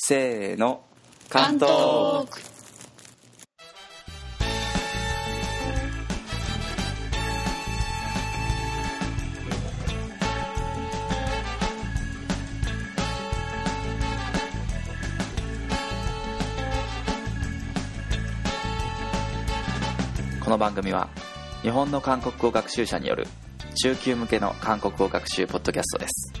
せーの関東この番組は日本の韓国語学習者による中級向けの韓国語学習ポッドキャストです。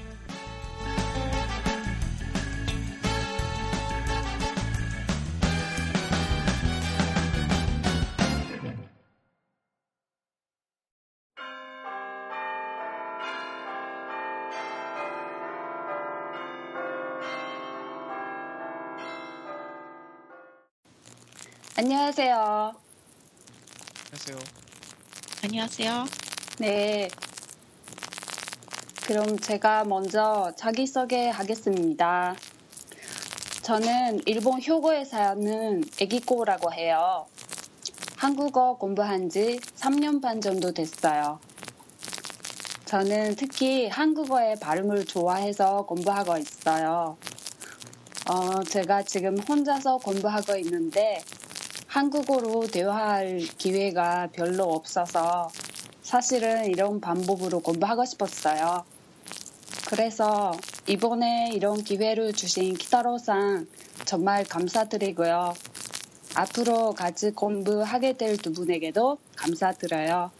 안녕하세요. 네. 그럼 제가 먼저 자기소개 하겠습니다. 저는 일본 효고에 사는 애기꼬라고 해요. 한국어 공부한 지 3년 반 정도 됐어요. 저는 특히 한국어의 발음을 좋아해서 공부하고 있어요. 어, 제가 지금 혼자서 공부하고 있는데 한국어로 대화할 기회가 별로 없어서 사실은 이런 방법으로 공부하고 싶었어요. 그래서 이번에 이런 기회를 주신 키타로상 정말 감사드리고요. 앞으로 같이 공부하게 될 두 분에게도 감사드려요.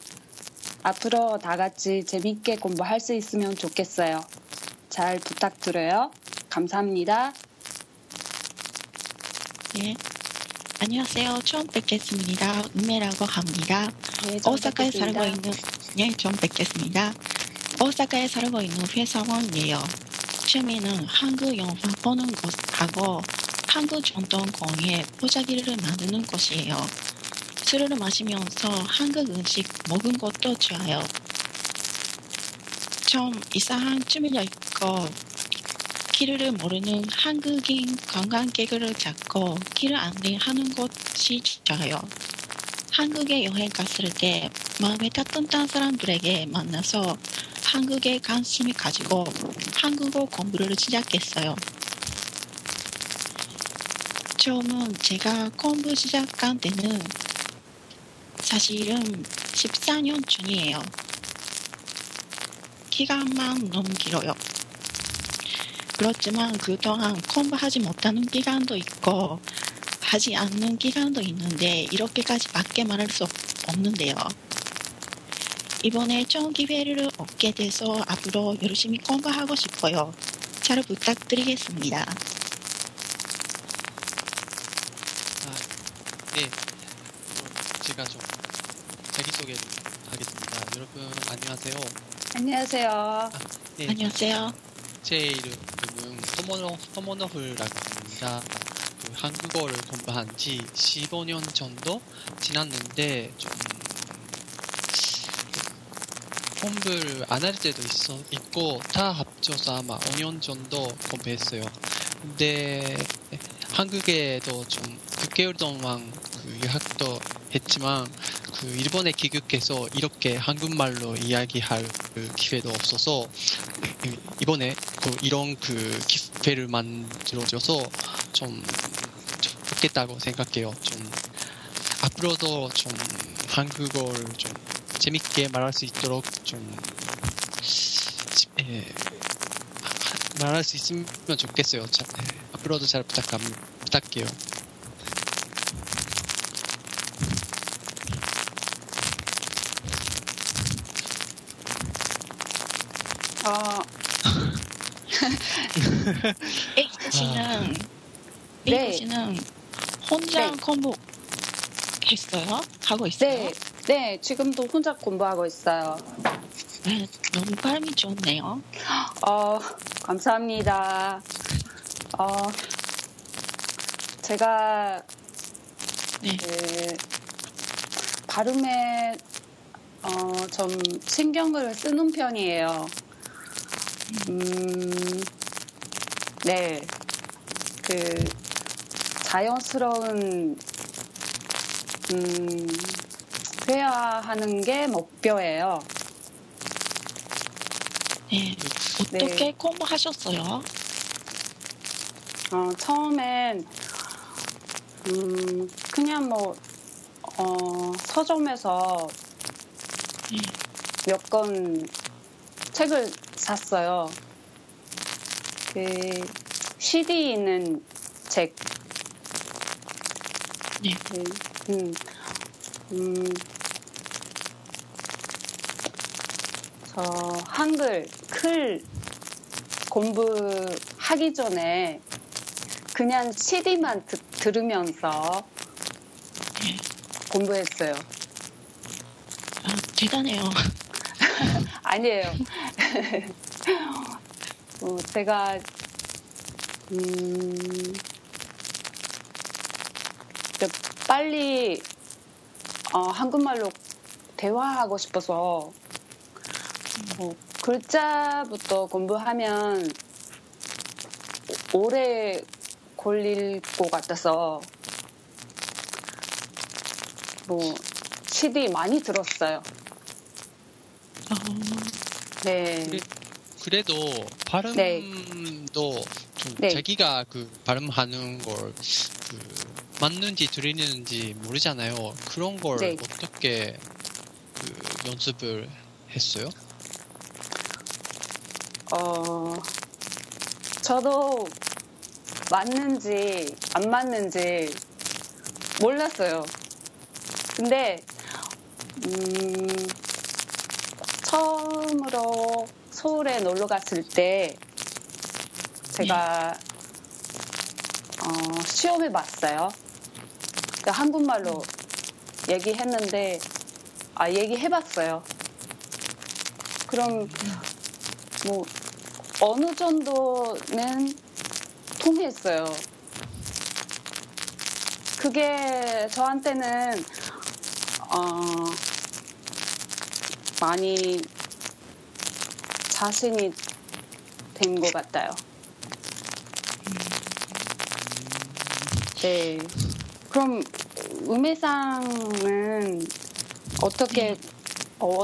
앞으로 다 같이 재밌게 공부할 수 있으면 좋겠어요. 잘 부탁드려요. 감사합니다. 예. 안녕하세요. 처음 뵙겠습니다. 은매라고 합니다. 네, 좀 오사카에 뵙겠습니다. 살고 있는 예, 처음 뵙겠습니다. 오사카에 살고 있는 회사원이에요. 취미는 한국 영화 보는 것하고 한국 전통 공예 보자기를 만드는 것이에요. 술을 마시면서 한국 음식 먹은 것도 좋아요. 좀 이상한 취미가 있고 길을 모르는 한국인 관광객을 잡고 길 안내하는 것이 좋아요. 한국에 여행 갔을 때 마음에 따뜻한 사람들에게 만나서 한국에 관심이 가지고 한국어 공부를 시작했어요. 처음은 제가 공부 시작한 때는 사실은 14년 전이에요. 기간만 너무 길어요. 그렇지만 그동안 공부하지 못하는 기간도 있고 하지 않는 기간도 있는데 이렇게까지 밖에 말할 수 없- 없는데요. 이번에 좋은 기회를 얻게 돼서 앞으로 열심히 공부하고 싶어요. 잘 부탁드리겠습니다. 아, 네. 그럼 제가 좀 자기소개를 하겠습니다. 여러분, 안녕하세요. 안녕하세요. 아, 네. 안녕하세요. 제 이름 은 토모노, 토모노후라고 합니다. 그 한국어를 공부한 지 15년 정도 지났는데, 좀, 공부를 안 할 때도 있어, 있고, 다 합쳐서 아마 5년 정도 공부했어요. 근데, 한국에도 좀 6개월 동안 그 유학도 했지만, 그 일본에 귀국해서 이렇게 한국말로 이야기할 그 기회도 없어서, 이번에 그 이런 그 기회를 만들어줘서 좀 좋겠다고 생각해요. 좀 앞으로도 좀 한국어를 좀 재밌게 말할 수 있도록 좀 예, 말할 수 있으면 좋겠어요. 자, 예, 앞으로도 잘 부탁함, 부탁해요. 어, 에이스 씨는, 네. 에이스 씨는 혼자 네. 공부했어요? 하고 있어요? 네, 네, 지금도 혼자 공부하고 있어요. 네, 너무 발음이 좋네요. 어, 감사합니다. 어, 제가 네. 그 발음에 어, 좀 신경을 쓰는 편이에요. 음, 네, 그 자연스러운 음, 회화하는 게 목표예요. 네. 어떻게 네. 공부하셨어요? 어, 처음엔 음, 그냥 뭐 어, 서점에서 네. 몇권 책을 샀어요. 그 CD 있는 책. 네. 네. 음, 음, 저 한글 클 공부하기 전에 그냥 CD만 듣, 들으면서 네. 공부했어요. 아, 대단해요. 아니에요. 어, 제가 음, 저 빨리 어, 한국말로 대화하고 싶어서 어, 글자부터 공부하면 오- 오래 걸릴 것 같아서 뭐 CD 많이 들었어요. 어, 네. 그래- 그래도 발음도 네. 좀 네. 자기가 그 발음하는 걸 그 맞는지 들리는지 모르잖아요. 그런 걸 네. 어떻게 그 연습을 했어요? 어, 저도 맞는지 안 맞는지 몰랐어요. 근데, 음, 처음으로 서울에 놀러 갔을 때 제가 어, 시험해 봤어요. 그러니까 한국말로 얘기했는데, 아, 얘기해 봤어요. 그럼 뭐 어느 정도는 통했어요. 그게 저한테는 어, 많이 자신이 된 것 같아요. 네. 그럼 음해상은 어떻게 어,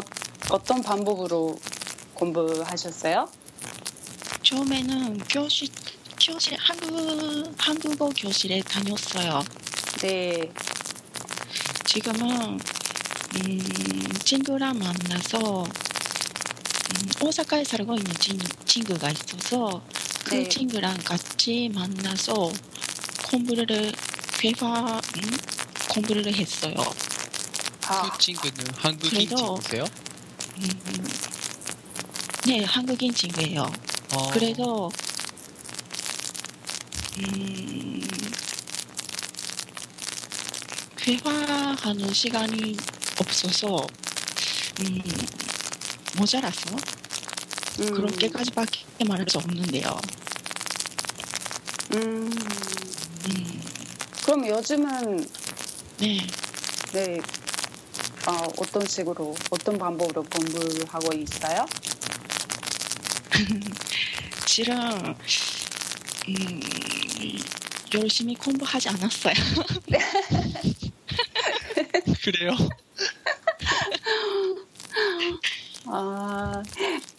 어떤 방법으로 공부하셨어요? 처음에는 교실, 교실, 한국, 한국어 교실에 다녔어요. 네. 지금은, 음, 친구랑 만나서, 음, 오사카에 살고 있는 친, 친구가 있어서, 그 네. 친구랑 같이 만나서 공부를, 회화, 음, 공부를 했어요. 아, 그 친구는 한국인 그래도- 친구세요? 음, 네, 한국인 친구예요. 어, 그래서 음, 회화하는 시간이 없어서 음, 모자라서 음, 그렇게까지밖에 말할 수 없는데요. 음, 음, 그럼 요즘은 네, 네, 어, 어떤 식으로 어떤 방법으로 공부하고 있어요? 실은 음, 열심히 공부하지 않았어요. 그래요? 아,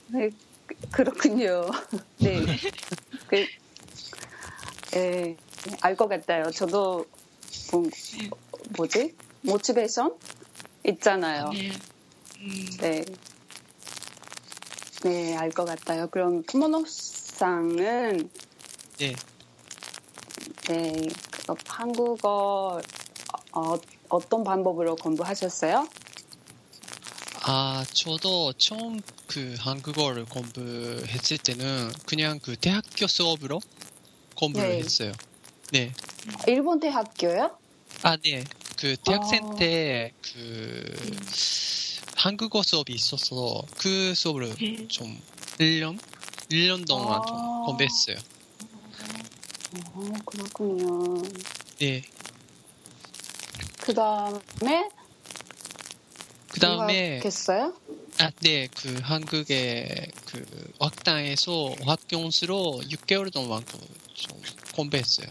네, 그- 그렇군요. 네, 그, 예, 알것 같아요. 저도 뭐, 뭐지? 모티베이션 있잖아요. 네, 음, 네. 네, 알 것 같아요. 그럼 토모노상은 네. 네, 그 한국어 어, 어떤 방법으로 공부하셨어요? 아, 저도 처음 그 한국어를 공부했을 때는 그냥 그 대학교 수업으로 공부를 네. 했어요. 네. 일본 대학교요? 아, 네. 그 대학생 어. 때그 한국어 수업이 있어서 그 수업을 네. 좀 1년? 1년 동안 아. 좀 공부했어요. 어, 그렇군요. 네. 그 다음에 그 다음에? 아, 네, 그 한국의 그 학당에서 학교수로 6개월 동안 그좀 공부했어요.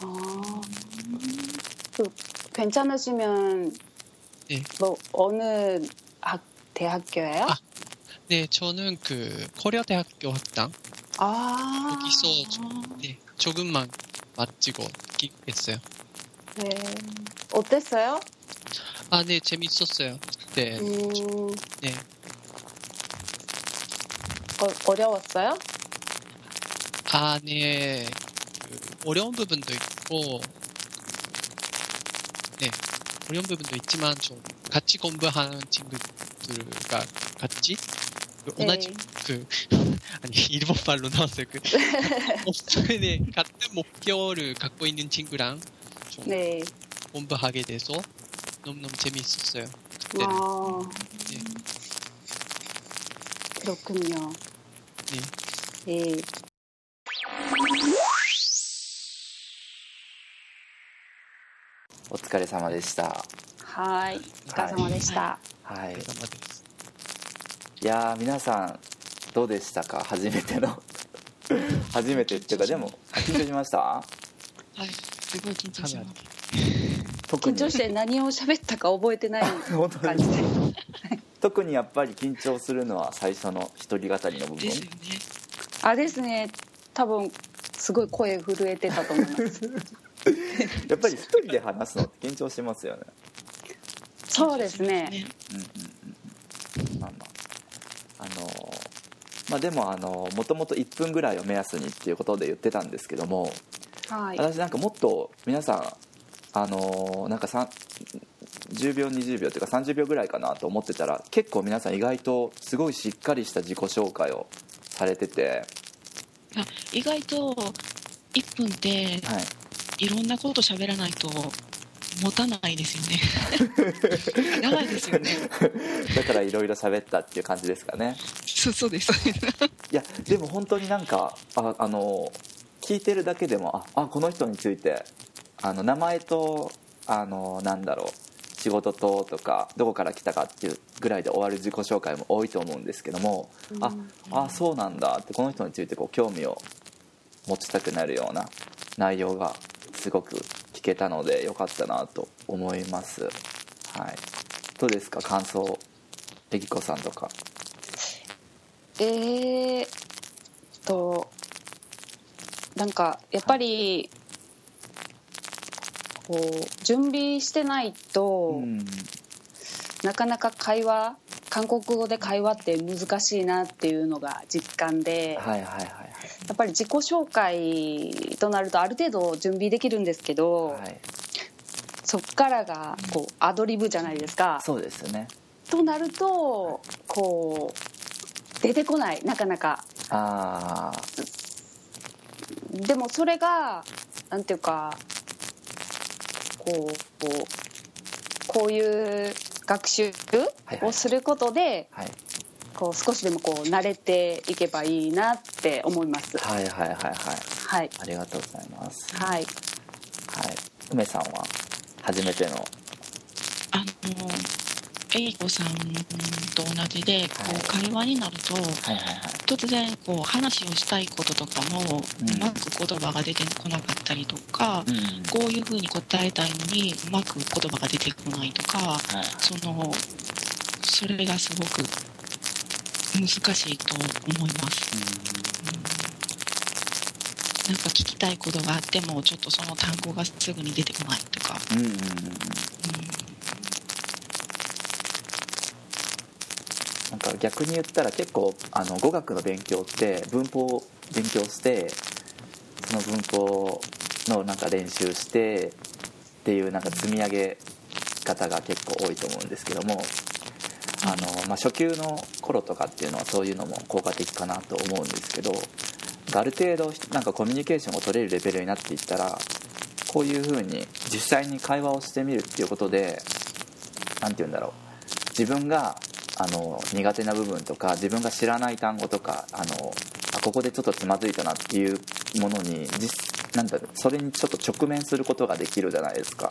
아, 그 괜찮으시면 네. 뭐 어느 학 대학교예요? 아. 네, 저는 그 코리아 대학교 학당 아, 거기서 좀, 네, 조금만 마치고 했어요. 네. 어땠어요? 아, 네, 재밌었어요. 네, 음, 네. 어, 어려웠어요? 아, 네. 그 어려운 부분도 있고, 네. 어려운 부분도 있지만, 좀, 같이 공부하는 친구들과 같이, 그 네.同じ그 아니 일본 말로 나왔어요. 그 네, 같은 목표를 갖고 있는 친구랑 좀 네. 공부하게 돼서 너무너무 재미있었어요. ってる。わロックミよ。ええー、お疲れ様でした。はい、お疲れ様でした。はい。いや皆さんどうでしたか？初めての 初めてっていうかでも緊張しました？はい、すごい緊張しました。特に緊張して何を喋ったか覚えてない感じで。特にやっぱり緊張するのは最初の一人語りの部分ですよね。あですね。多分、すごい声震えてたと思います。やっぱり一人で話すのって緊張しますよねそうですね。うんうんうんうんまあまああのーまあでもあのもともと1分ぐらいを目安にっていうことで言ってたんですけどもはい。私なんかもっと皆さんあのーなんかさん10秒20秒というか30秒ぐらいかなと思ってたら結構皆さん意外とすごいしっかりした自己紹介をされてて、あ意外と1分ではい、いろんなこと喋らないと持たないですよね。長いですよね。だからいろいろ喋ったっていう感じですかねそうそうです。いやでも本当になんかああの聞いてるだけでもああこの人についてあの名前とあのなんだろう仕事ととかどこから来たかっていうぐらいで終わる自己紹介も多いと思うんですけども、ああそうなんだってこの人についてこう興味を持ちたくなるような内容がすごく聞けたのでよかったなと思います。はい。どうですか感想えぎこさんとか。えーっと、なんか、やっぱり、こう、準備してないと、うん。なかなか会話、韓国語で会話って難しいなっていうのが実感で、はいはいはいはい。やっぱり自己紹介となるとある程度準備できるんですけど、はい。そっからがこうアドリブじゃないですか。そうですね。となるとこう出てこない。なかなか。あでもそれがなんていうかこうこうこういう学習はいはいをすることであはい。こう少しでもこう慣れていけばいいなって思います。はいはいはいはい。はい。ありがとうございます。はい。はい。梅さんは初めての？あの、えいこさんと同じで、こはい。う会話になると、はいはいはい突然こう話をしたいこととかも、うん。うまく言葉が出てこなかったりとか、うん。こういうふうに答えたいのにうまく言葉が出てこないとかはい。そのそれがすごく難しいと思います、なんか聞きたいことがあってもちょっとその単語がすぐに出てこないとか、うん逆に言ったら結構あの語学の勉強って文法を勉強してその文法のなんか練習してっていうなんか積み上げ方が結構多いと思うんですけどもあの、まあ、初級の頃とかっていうのはそういうのも効果的かなと思うんですけどある程度なんかコミュニケーションを取れるレベルになっていったらこういうふうに実際に会話をしてみるっていうことで何て言うんだろう。自分があの苦手な部分とか自分が知らない単語とかあのあここでちょっとつまずいたなっていうものに実なんだろうそれにちょっと直面することができるじゃないですか。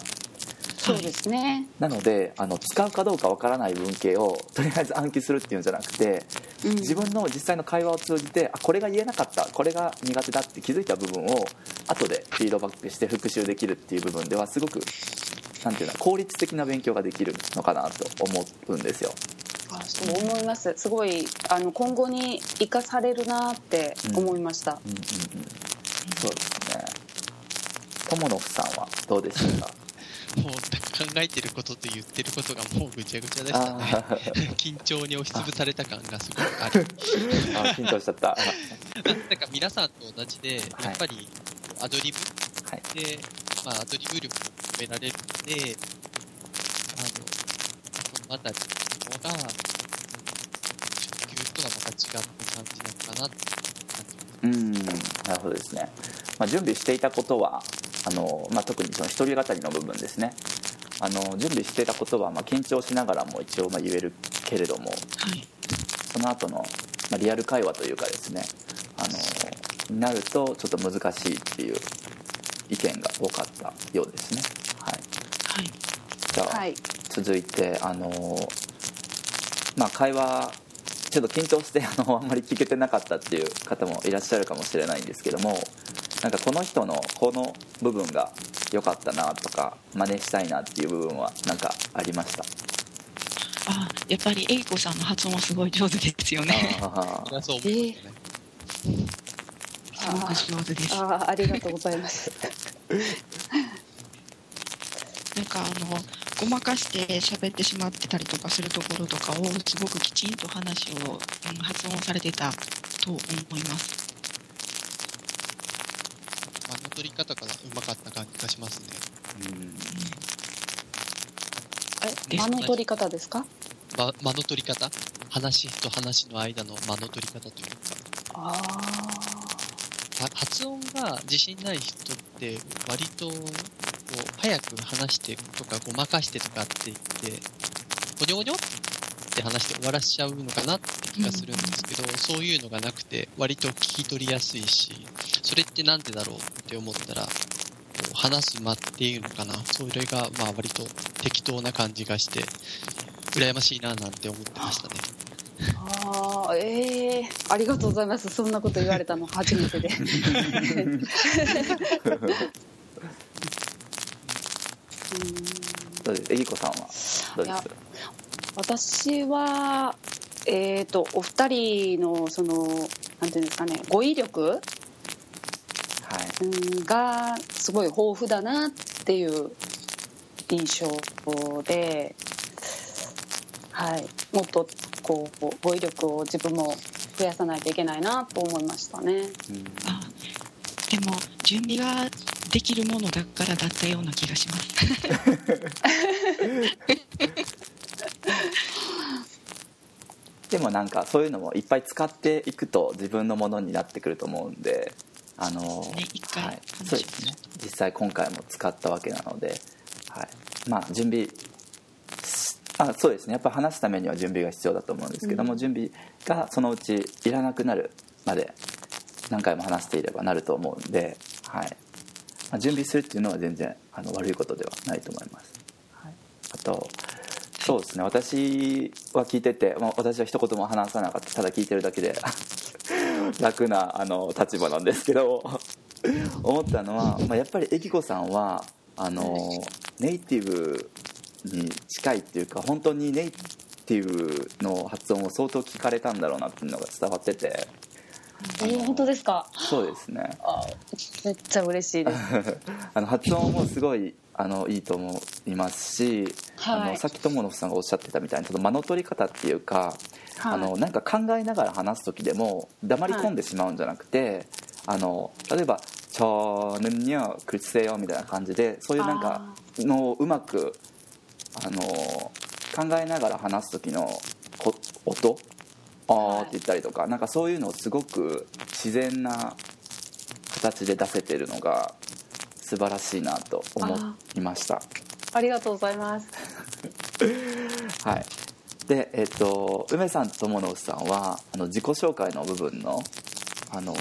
そうですね。なのであの使うかどうかわからない文系をとりあえず暗記するっていうんじゃなくてうん。自分の実際の会話を通じてあこれが言えなかったこれが苦手だって気づいた部分を後でフィードバックして復習できるっていう部分ではすごくなんていうの効率的な勉強ができるのかなと思うんですよ。あそう思います。すごいあの今後に生かされるなって思いました。うんうんうんそうですねね友野さんはどうでしたか？もう考えてることと言ってることがもうぐちゃぐちゃでしたね。緊張に押しつぶされた感がすごいある。あ緊張しちゃったは なんか皆さんと同じで、やっぱりアドリブいで、まあ、アドリブ力を求められるので、あの、そのあたりの方が、初級とはまた違った感じなのかなって感じ。うんなるほどですね、まあ、準備していたことはあの、まあ、特にその一人語りの部分ですね。あの準備していたことは、まあ、緊張しながらも一応まあ言えるけれどもはい。その後の、まあ、リアル会話というかですねあのになるとちょっと難しいっていう意見が多かったようですね。はい。はい。じゃあ、はい。続いてあのまあ会話ちょっと緊張して あのあんまり聞けてなかったっていう方もいらっしゃるかもしれないんですけどもなんかこの人のこの部分が良かったなとか真似したいなっていう部分はなんかありました？あ、やっぱりエイコさんの発音はすごい上手ですよね。あそれはそう思いますごく上手です。ああありがとうございますなんかあのごまかして喋ってしまってたりとかするところとかをすごくきちんと話を、うん発音されてたと思います。間の取り方がうまかった感じがしますね。うんえ間の取り方ですか？ま、間の取り方？話と話の間の間の取り方というか。あは発音が自信ない人って割とこう早く話してとかごまかしてとかって言ってごにょごにょ？って話して終わらしちゃうのかなって気がするんですけど、そういうのがなくて割と聞き取りやすいしそれってなんでだろうって思ったらこう話す間っていうのかな。それがまあ割と適当な感じがして羨ましいななんて思ってましたね。ああええありがとうございます。そんなこと言われたの初めてで どうですえぎこさんは？どうです？いや私はえっ、とお二人のそのなんていうんですかね語彙力はい。うんがすごい豊富だなっていう印象で、はい、もっとこう語彙力を自分も増やさないといけないなと思いましたね。うん。あでも準備ができるものだからだったような気がします。でもなんかそういうのもいっぱい使っていくと自分のものになってくると思うんであの、ね一回はい、そうですね。実際今回も使ったわけなので、はい、まあ準備しあそうですね。やっぱ話すためには準備が必要だと思うんですけども、準備がそのうちいらなくなるまで何回も話していればなると思うんで、はい。まあ、準備するっていうのは全然あの悪いことではないと思います、はい、あとそうですね。私は聞いてて、まあ、私は一言も話さなかった。ただ聞いてるだけで 楽なあの立場なんですけど思ったのは、まあ、やっぱりえきこさんはあのネイティブに近いっていうか本当にネイティブの発音を相当聞かれたんだろうなっていうのが伝わっててえー、本当ですか？そうですね。あめっちゃ嬉しいです。あの発音もすごいあのいいと思いますし、はい。あのさっき友野さんがおっしゃってたみたいにちょっと間の取り方っていうか、はい。あのなんか考えながら話す時でも黙り込んでしまうんじゃなくて、あの例えば「ちょーぬんにゃくりせよ」みたいな感じでそういうなんかのをうまくあの考えながら話す時のこ音「あー」って言ったりとか、なんかそういうのをすごく自然な形で出せてるのが素晴らしいなと思いました。ありがとうございます。はい。でえっ、と梅さんと友野さんはあの自己紹介の部分のあの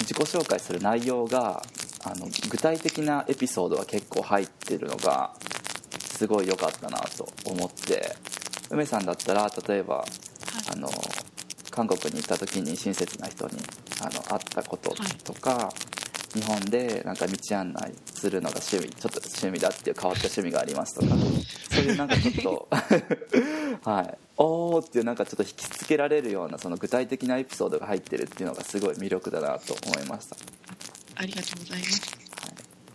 自己紹介する内容があの具体的なエピソードが結構入ってるのがすごい良かったなと思って梅さんだったら例えばあの韓国に行った時に親切な人にあの会ったこととか、日本でなんか道案内するのが趣味ちょっと趣味だっていう変わった趣味がありますとかそういうなんかちょっと はい。おーっていうなんかちょっと引きつけられるようなその具体的なエピソードが入ってるっていうのがすごい魅力だなと思いました。ありがとうございます。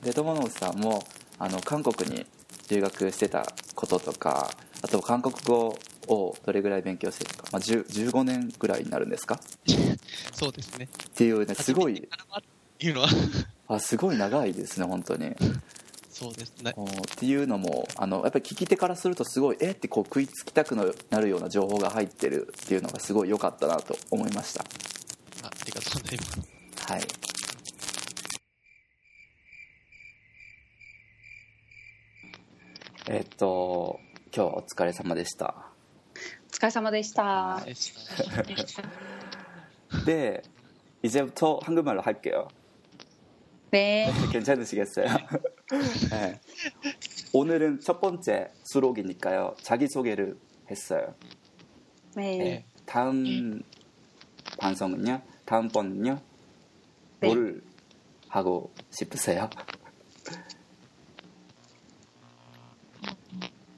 で友野さんもあの韓国に留学してたこととかあと韓国語をどれぐらい勉強してるか、まあ、10 15年ぐらいになるんですか？そうですね。っていうねすごい。いうのは、あすごい長いですね本当に。そうです。ね。っていうのもあのやっぱり聞き手からするとすごいえってこう食いつきたくなるような情報が入ってるっていうのがすごい良かったなと思いました。あありがとうございます。はい。えっと今日はお疲れ様でした。お疲れ様でした。でしでした。 네 이제부터 한국말로 할게요 네. 괜찮으시겠어요? 네. 오늘은 첫 번째 수록이니까요 자기소개를 했어요 네. 네. 다음 방송은요 다음번은요 네. 뭘 하고 싶으세요?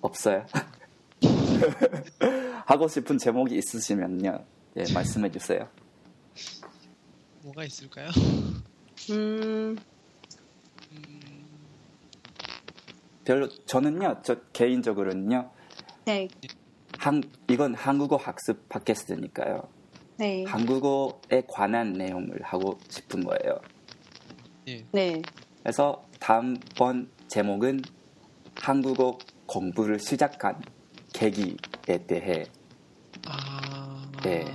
없어요? 하고 싶은 제목이 있으시면요 예, 말씀해 주세요 뭐가 있을까요? 음, 음, 별로 저는요 저 개인적으로는요 네. 한, 이건 한국어 학습 팟캐스트니까요 네. 한국어에 관한 내용을 하고 싶은 거예요 예. 네. 그래서 다음번 제목은 한국어 공부를 시작한 계기에 대해 아, 네.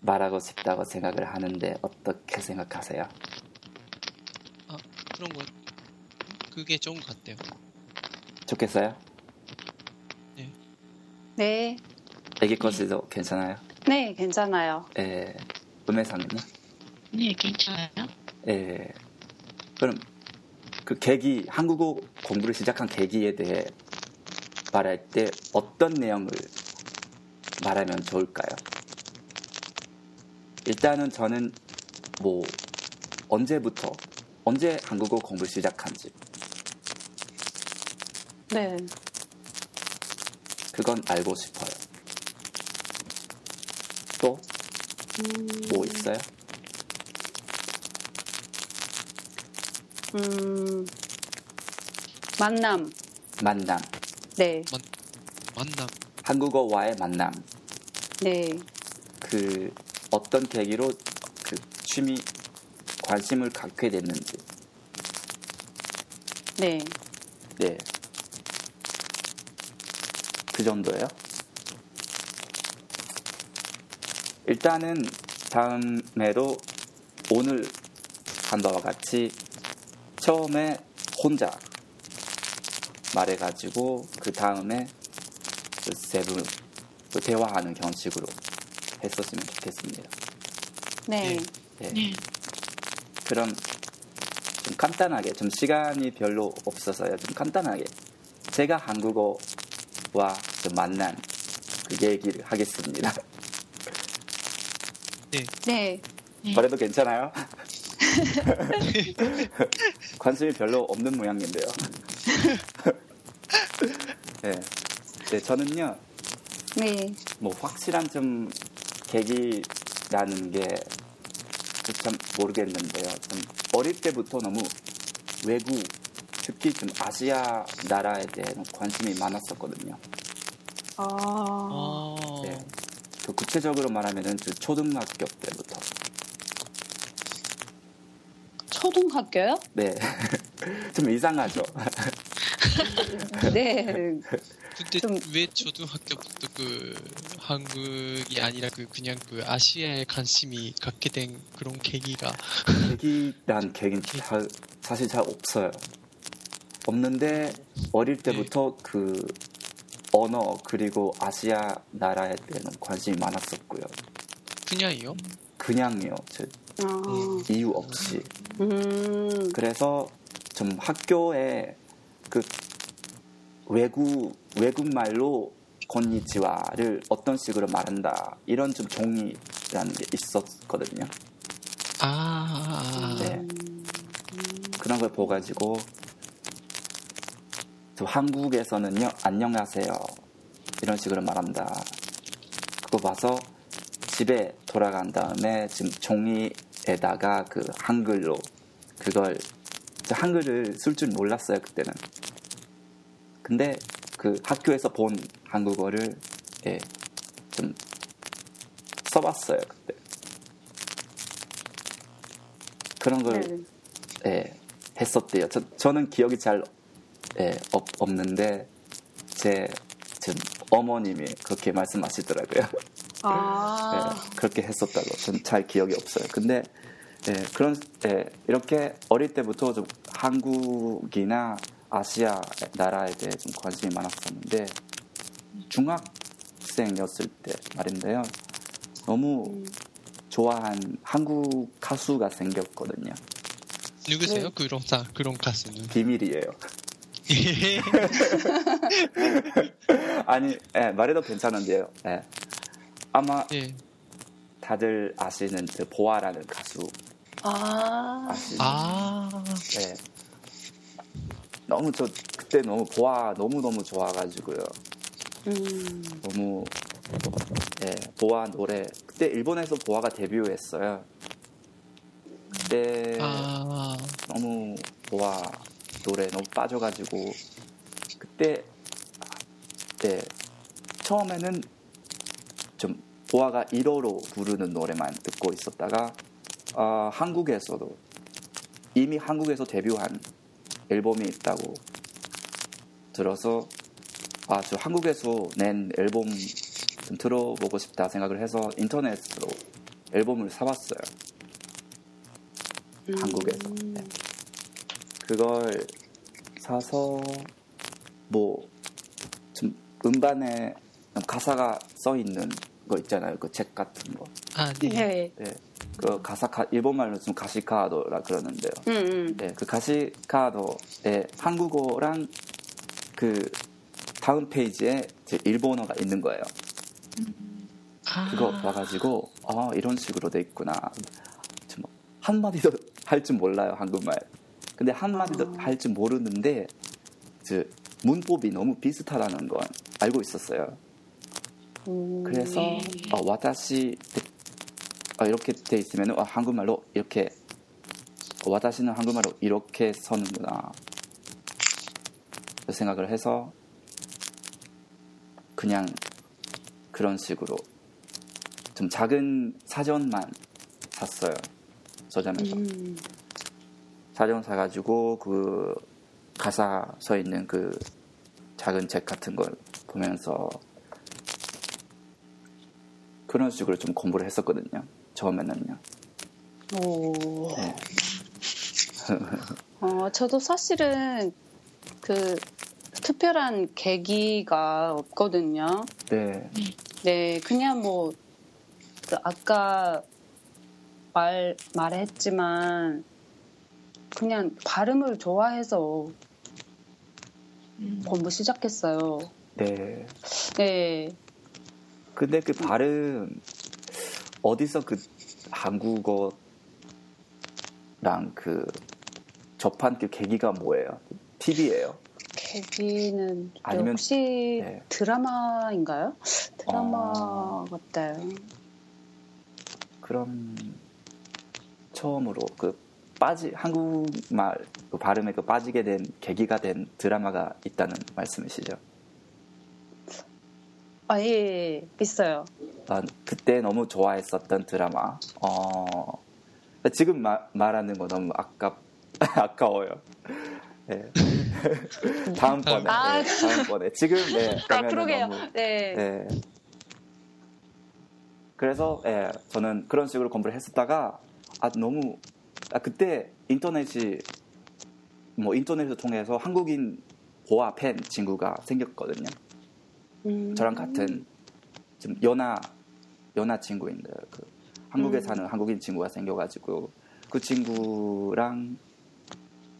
말하고 싶다고 생각을 하는데 어떻게 생각하세요? 아, 그런 거, 그게 좋은 것 같아요. 좋겠어요? 네. 애기 것이도 괜찮아요? 네, 괜찮아요. 예, 음해상은요? 네, 괜찮아요. 예. 그럼 그 계기 한국어 공부를 시작한 계기에 대해 말할 때 어떤 내용을 말하면 좋을까요? 일단은 저는 뭐 언제부터 언제 한국어 공부를 시작한지 네. 그건 알고 싶어요. 또뭐 음, 있어요? 음, 만남. 만남, 네. 만남. 한국어와의 만남. 네. 그 어떤 계기로 그 취미 관심을 갖게 됐는지 네. 네. 그 정도예요. 일단은 다음에도 오늘 한 바와 같이 처음에 혼자 말해가지고 그 다음에 그 세븐 그 대화하는 형식으로 했었으면 좋겠습니다. 네. 네. 네. 그럼 좀 간단하게 좀 시간이 별로 없어서요 좀 간단하게 제가 한국어와 좀 만난 그 얘기를 하겠습니다 네. 네. 네. 그래도 괜찮아요? 관심이 별로 없는 모양인데요 네. 네 저는요 네. 뭐 확실한 좀 계기라는 게 참 모르겠는데요. 좀 어릴 때부터 너무 외국 특히 좀 아시아 나라에 대한 관심이 많았었거든요. 아. 어, 네. 그 구체적으로 말하면은 저 초등학교 때부터. 초등학교요? 네. 좀 이상하죠. 네. 근데 좀- 왜 초등학교부터 그 한국이 아니라 그 그냥 그 아시아에 관심이 갖게 된 그런 계기가 계기란 계기는 잘, 사실 잘 없어요. 없는데 어릴 때부터 그 언어 그리고 아시아 나라에 대한 관심이 많았었고요. 그냥이요? 그냥요. 저 아. 이유 없이. 음. 그래서 좀 학교에 그 외국 외국 말로 건니치와를 어떤 식으로 말한다 이런 좀 종이라는 게 있었거든요. 아, 네. 그런 걸 보가지고 저 한국에서는요 안녕하세요 이런 식으로 말한다. 그거 봐서 집에 돌아간 다음에 지금 종이 에다가 그 한글로 그걸 저 한글을 쓸 줄 몰랐어요 그때는. 근데 그 학교에서 본 한국어를 예, 좀 써봤어요 그때. 그런 걸 네. 예, 했었대요. 저, 저는 기억이 잘 예, 없, 없는데 제 지금 어머님이 그렇게 말씀하시더라고요. 아, 예, 그렇게 했었다고. 전 잘 기억이 없어요. 근데 예, 그런 예, 이렇게 어릴 때부터 좀 한국이나 아시아 나라에 대해 좀 관심이 많았었는데 중학생이었을 때 말인데요. 너무 음. 좋아한 한국 가수가 생겼거든요. 누구세요? 네. 그런 사 그런 가수는. 비밀이에요. 예. 아니, 예, 말해도 괜찮은데요. 예. 아마 예. 다들 아시는 그 보아라는 가수 아? 아. 예. 너무 저 그때 너무 보아 너무 너무 좋아가지고요. 음, 너무 예 보아 노래 그때 일본에서 보아가 데뷔했어요. 그때 아. 너무 보아 노래 너무 빠져가지고 그때 네 처음에는 좀 보아가 1호로 부르는 노래만 듣고 있었다가 아, 한국에서도 이미 한국에서 데뷔한 앨범이 있다고 들어서 아 저 한국에서 낸 앨범 좀 들어보고 싶다 생각을 해서 인터넷으로 앨범을 사봤어요. 음. 한국에서. 네. 그걸 사서 뭐 좀 음반에 가사가 써 있는 거 있잖아요. 그 책 같은 거. 아, 네. 네. 네. 그 가사 카, 일본말로 좀 가시카도라 그러는데요. 음, 음. 네, 그 가시카도에 한국어랑 그 다음 페이지에 제 일본어가 있는 거예요. 아. 그거 봐가지고 아 이런 식으로 돼 있구나. 좀 한마디도 할 줄 몰라요 한국말. 근데 한 마디도 아. 할줄 모르는데 그 문법이 너무 비슷하다는 건 알고 있었어요. 음. 그래서 어, 와다시 어, 이렇게 돼 있으면 어, 한국말로 이렇게 어, 와다시는 한국말로 이렇게 서는구나 그 생각을 해서 그냥 그런 식으로 좀 작은 사전만 샀어요 서점에서 음. 사전 사가지고 그 가사 써 있는 그 작은 책 같은 걸 보면서 그런 식으로 좀 공부를 했었거든요. 처음에는요. 오. 네. 어, 저도 사실은 그 특별한 계기가 없거든요. 네. 네, 그냥 뭐, 그 아까 말, 말했지만, 그냥 발음을 좋아해서 음. 공부 시작했어요. 네. 네, 근데 그 발음 어디서 그 한국어랑 그 접한 그 계기가 뭐예요? TV예요? 계기는 아니면- 혹시 네. 드라마인가요? 드라마 어. 같아요. 그럼 처음으로 그 빠지 한국말 그 발음에 그 빠지게 된 계기가 된 드라마가 있다는 말씀이시죠? 아, 예, 예, 있어요. 난 그때 너무 좋아했었던 드라마. 어, 지금 마- 말하는 거 너무 아깝 아까워요. 네. 다음번에, 아. 네, 다음번에. 지금 네, 아, 그러게요. 너무 네. 네. 그래서 예, 저는 그런 식으로 공부를 했었다가 아 너무 아, 그때 인터넷이 뭐 인터넷을 통해서 한국인 보아 팬 친구가 생겼거든요. 음. 저랑 같은 좀 연하 연하 친구인데 그 한국에 음. 사는 한국인 친구가 생겨가지고 그 친구랑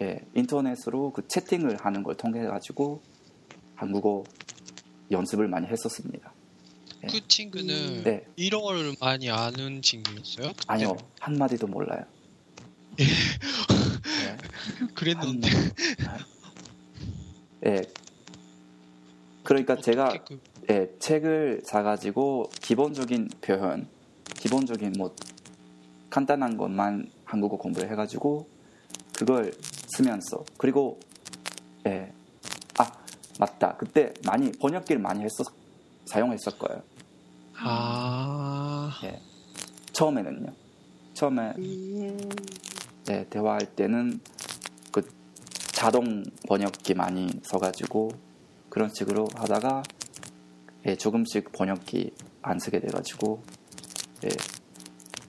예, 인터넷으로 그 채팅을 하는 걸 통해 가지고 한국어 연습을 많이 했었습니다. 그 친구는 네. 일어를 많이 아는 친구였어요? 그때는? 아니요 한 마디도 몰라요. 네. 그랬는데 예. 그러니까 제가 어떻게 그- 예, 책을 사가지고 기본적인 표현, 기본적인 뭐 간단한 것만 한국어 공부를 해가지고 그걸 쓰면서 그리고 예. 아 맞다 그때 많이 번역기를 많이 했었 사용했을 거예요 아, 예. 처음에는요 처음에 음, 예, 대화할 때는 그 자동 번역기 많이 써가지고 그런 식으로 하다가 예, 조금씩 번역기 안 쓰게 돼가지고 예,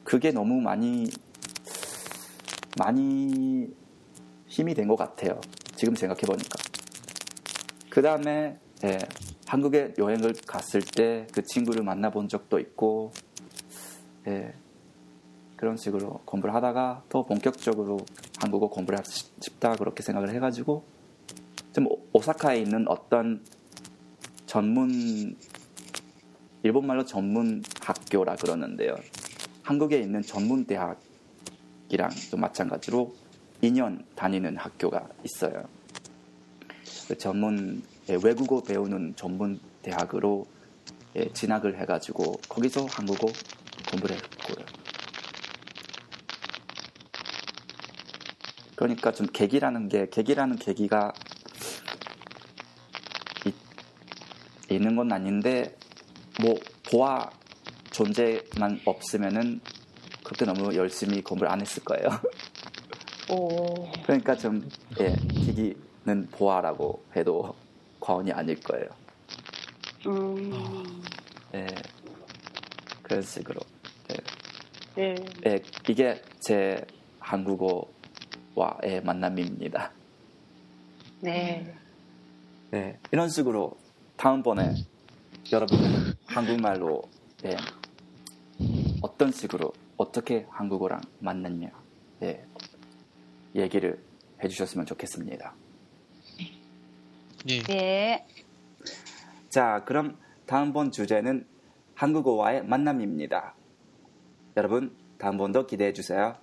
그게 너무 많이 많이 힘이 된 것 같아요. 지금 생각해 보니까. 그 다음에 예, 한국에 여행을 갔을 때 그 친구를 만나본 적도 있고 예, 그런 식으로 공부를 하다가 더 본격적으로 한국어 공부를 하고 싶다 그렇게 생각을 해가지고 좀 오- 오사카에 있는 어떤 전문 일본말로 전문 학교라 그러는데요. 한국에 있는 전문 대학이랑 또 마찬가지로 2년 다니는 학교가 있어요. 그 전문 예, 외국어 배우는 전문 대학으로 예, 진학을 해가지고 거기서 한국어 공부를 했고요. 그러니까 좀 계기라는 게 계기라는 계기가 있는 건 아닌데 뭐 보아 존재만 없으면은 그렇게 너무 열심히 공부를 안 했을 거예요. 오, 그러니까 좀 예, 계기는 보아라고 해도 과언이 아닐 거예요. 음, 예, 그런 식으로. 예. 네, 예, 이게 제 한국어와의 만남입니다. 네, 네, 이런 식으로 다음번에 여러분 한국말로 예, 어떤 식으로 어떻게 한국어랑 만났냐 예, 얘기를 해주셨으면 좋겠습니다. 예. 네, 자, 그럼 다음번 주제는 한국어와의 만남입니다. 여러분 다음번도 기대해 주세요.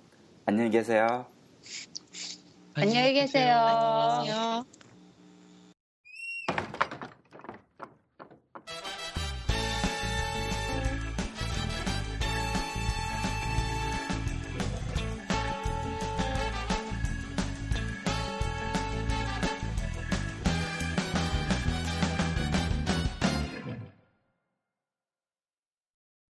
안녕히 계세요. 안녕히 계세요. 안녕하세요.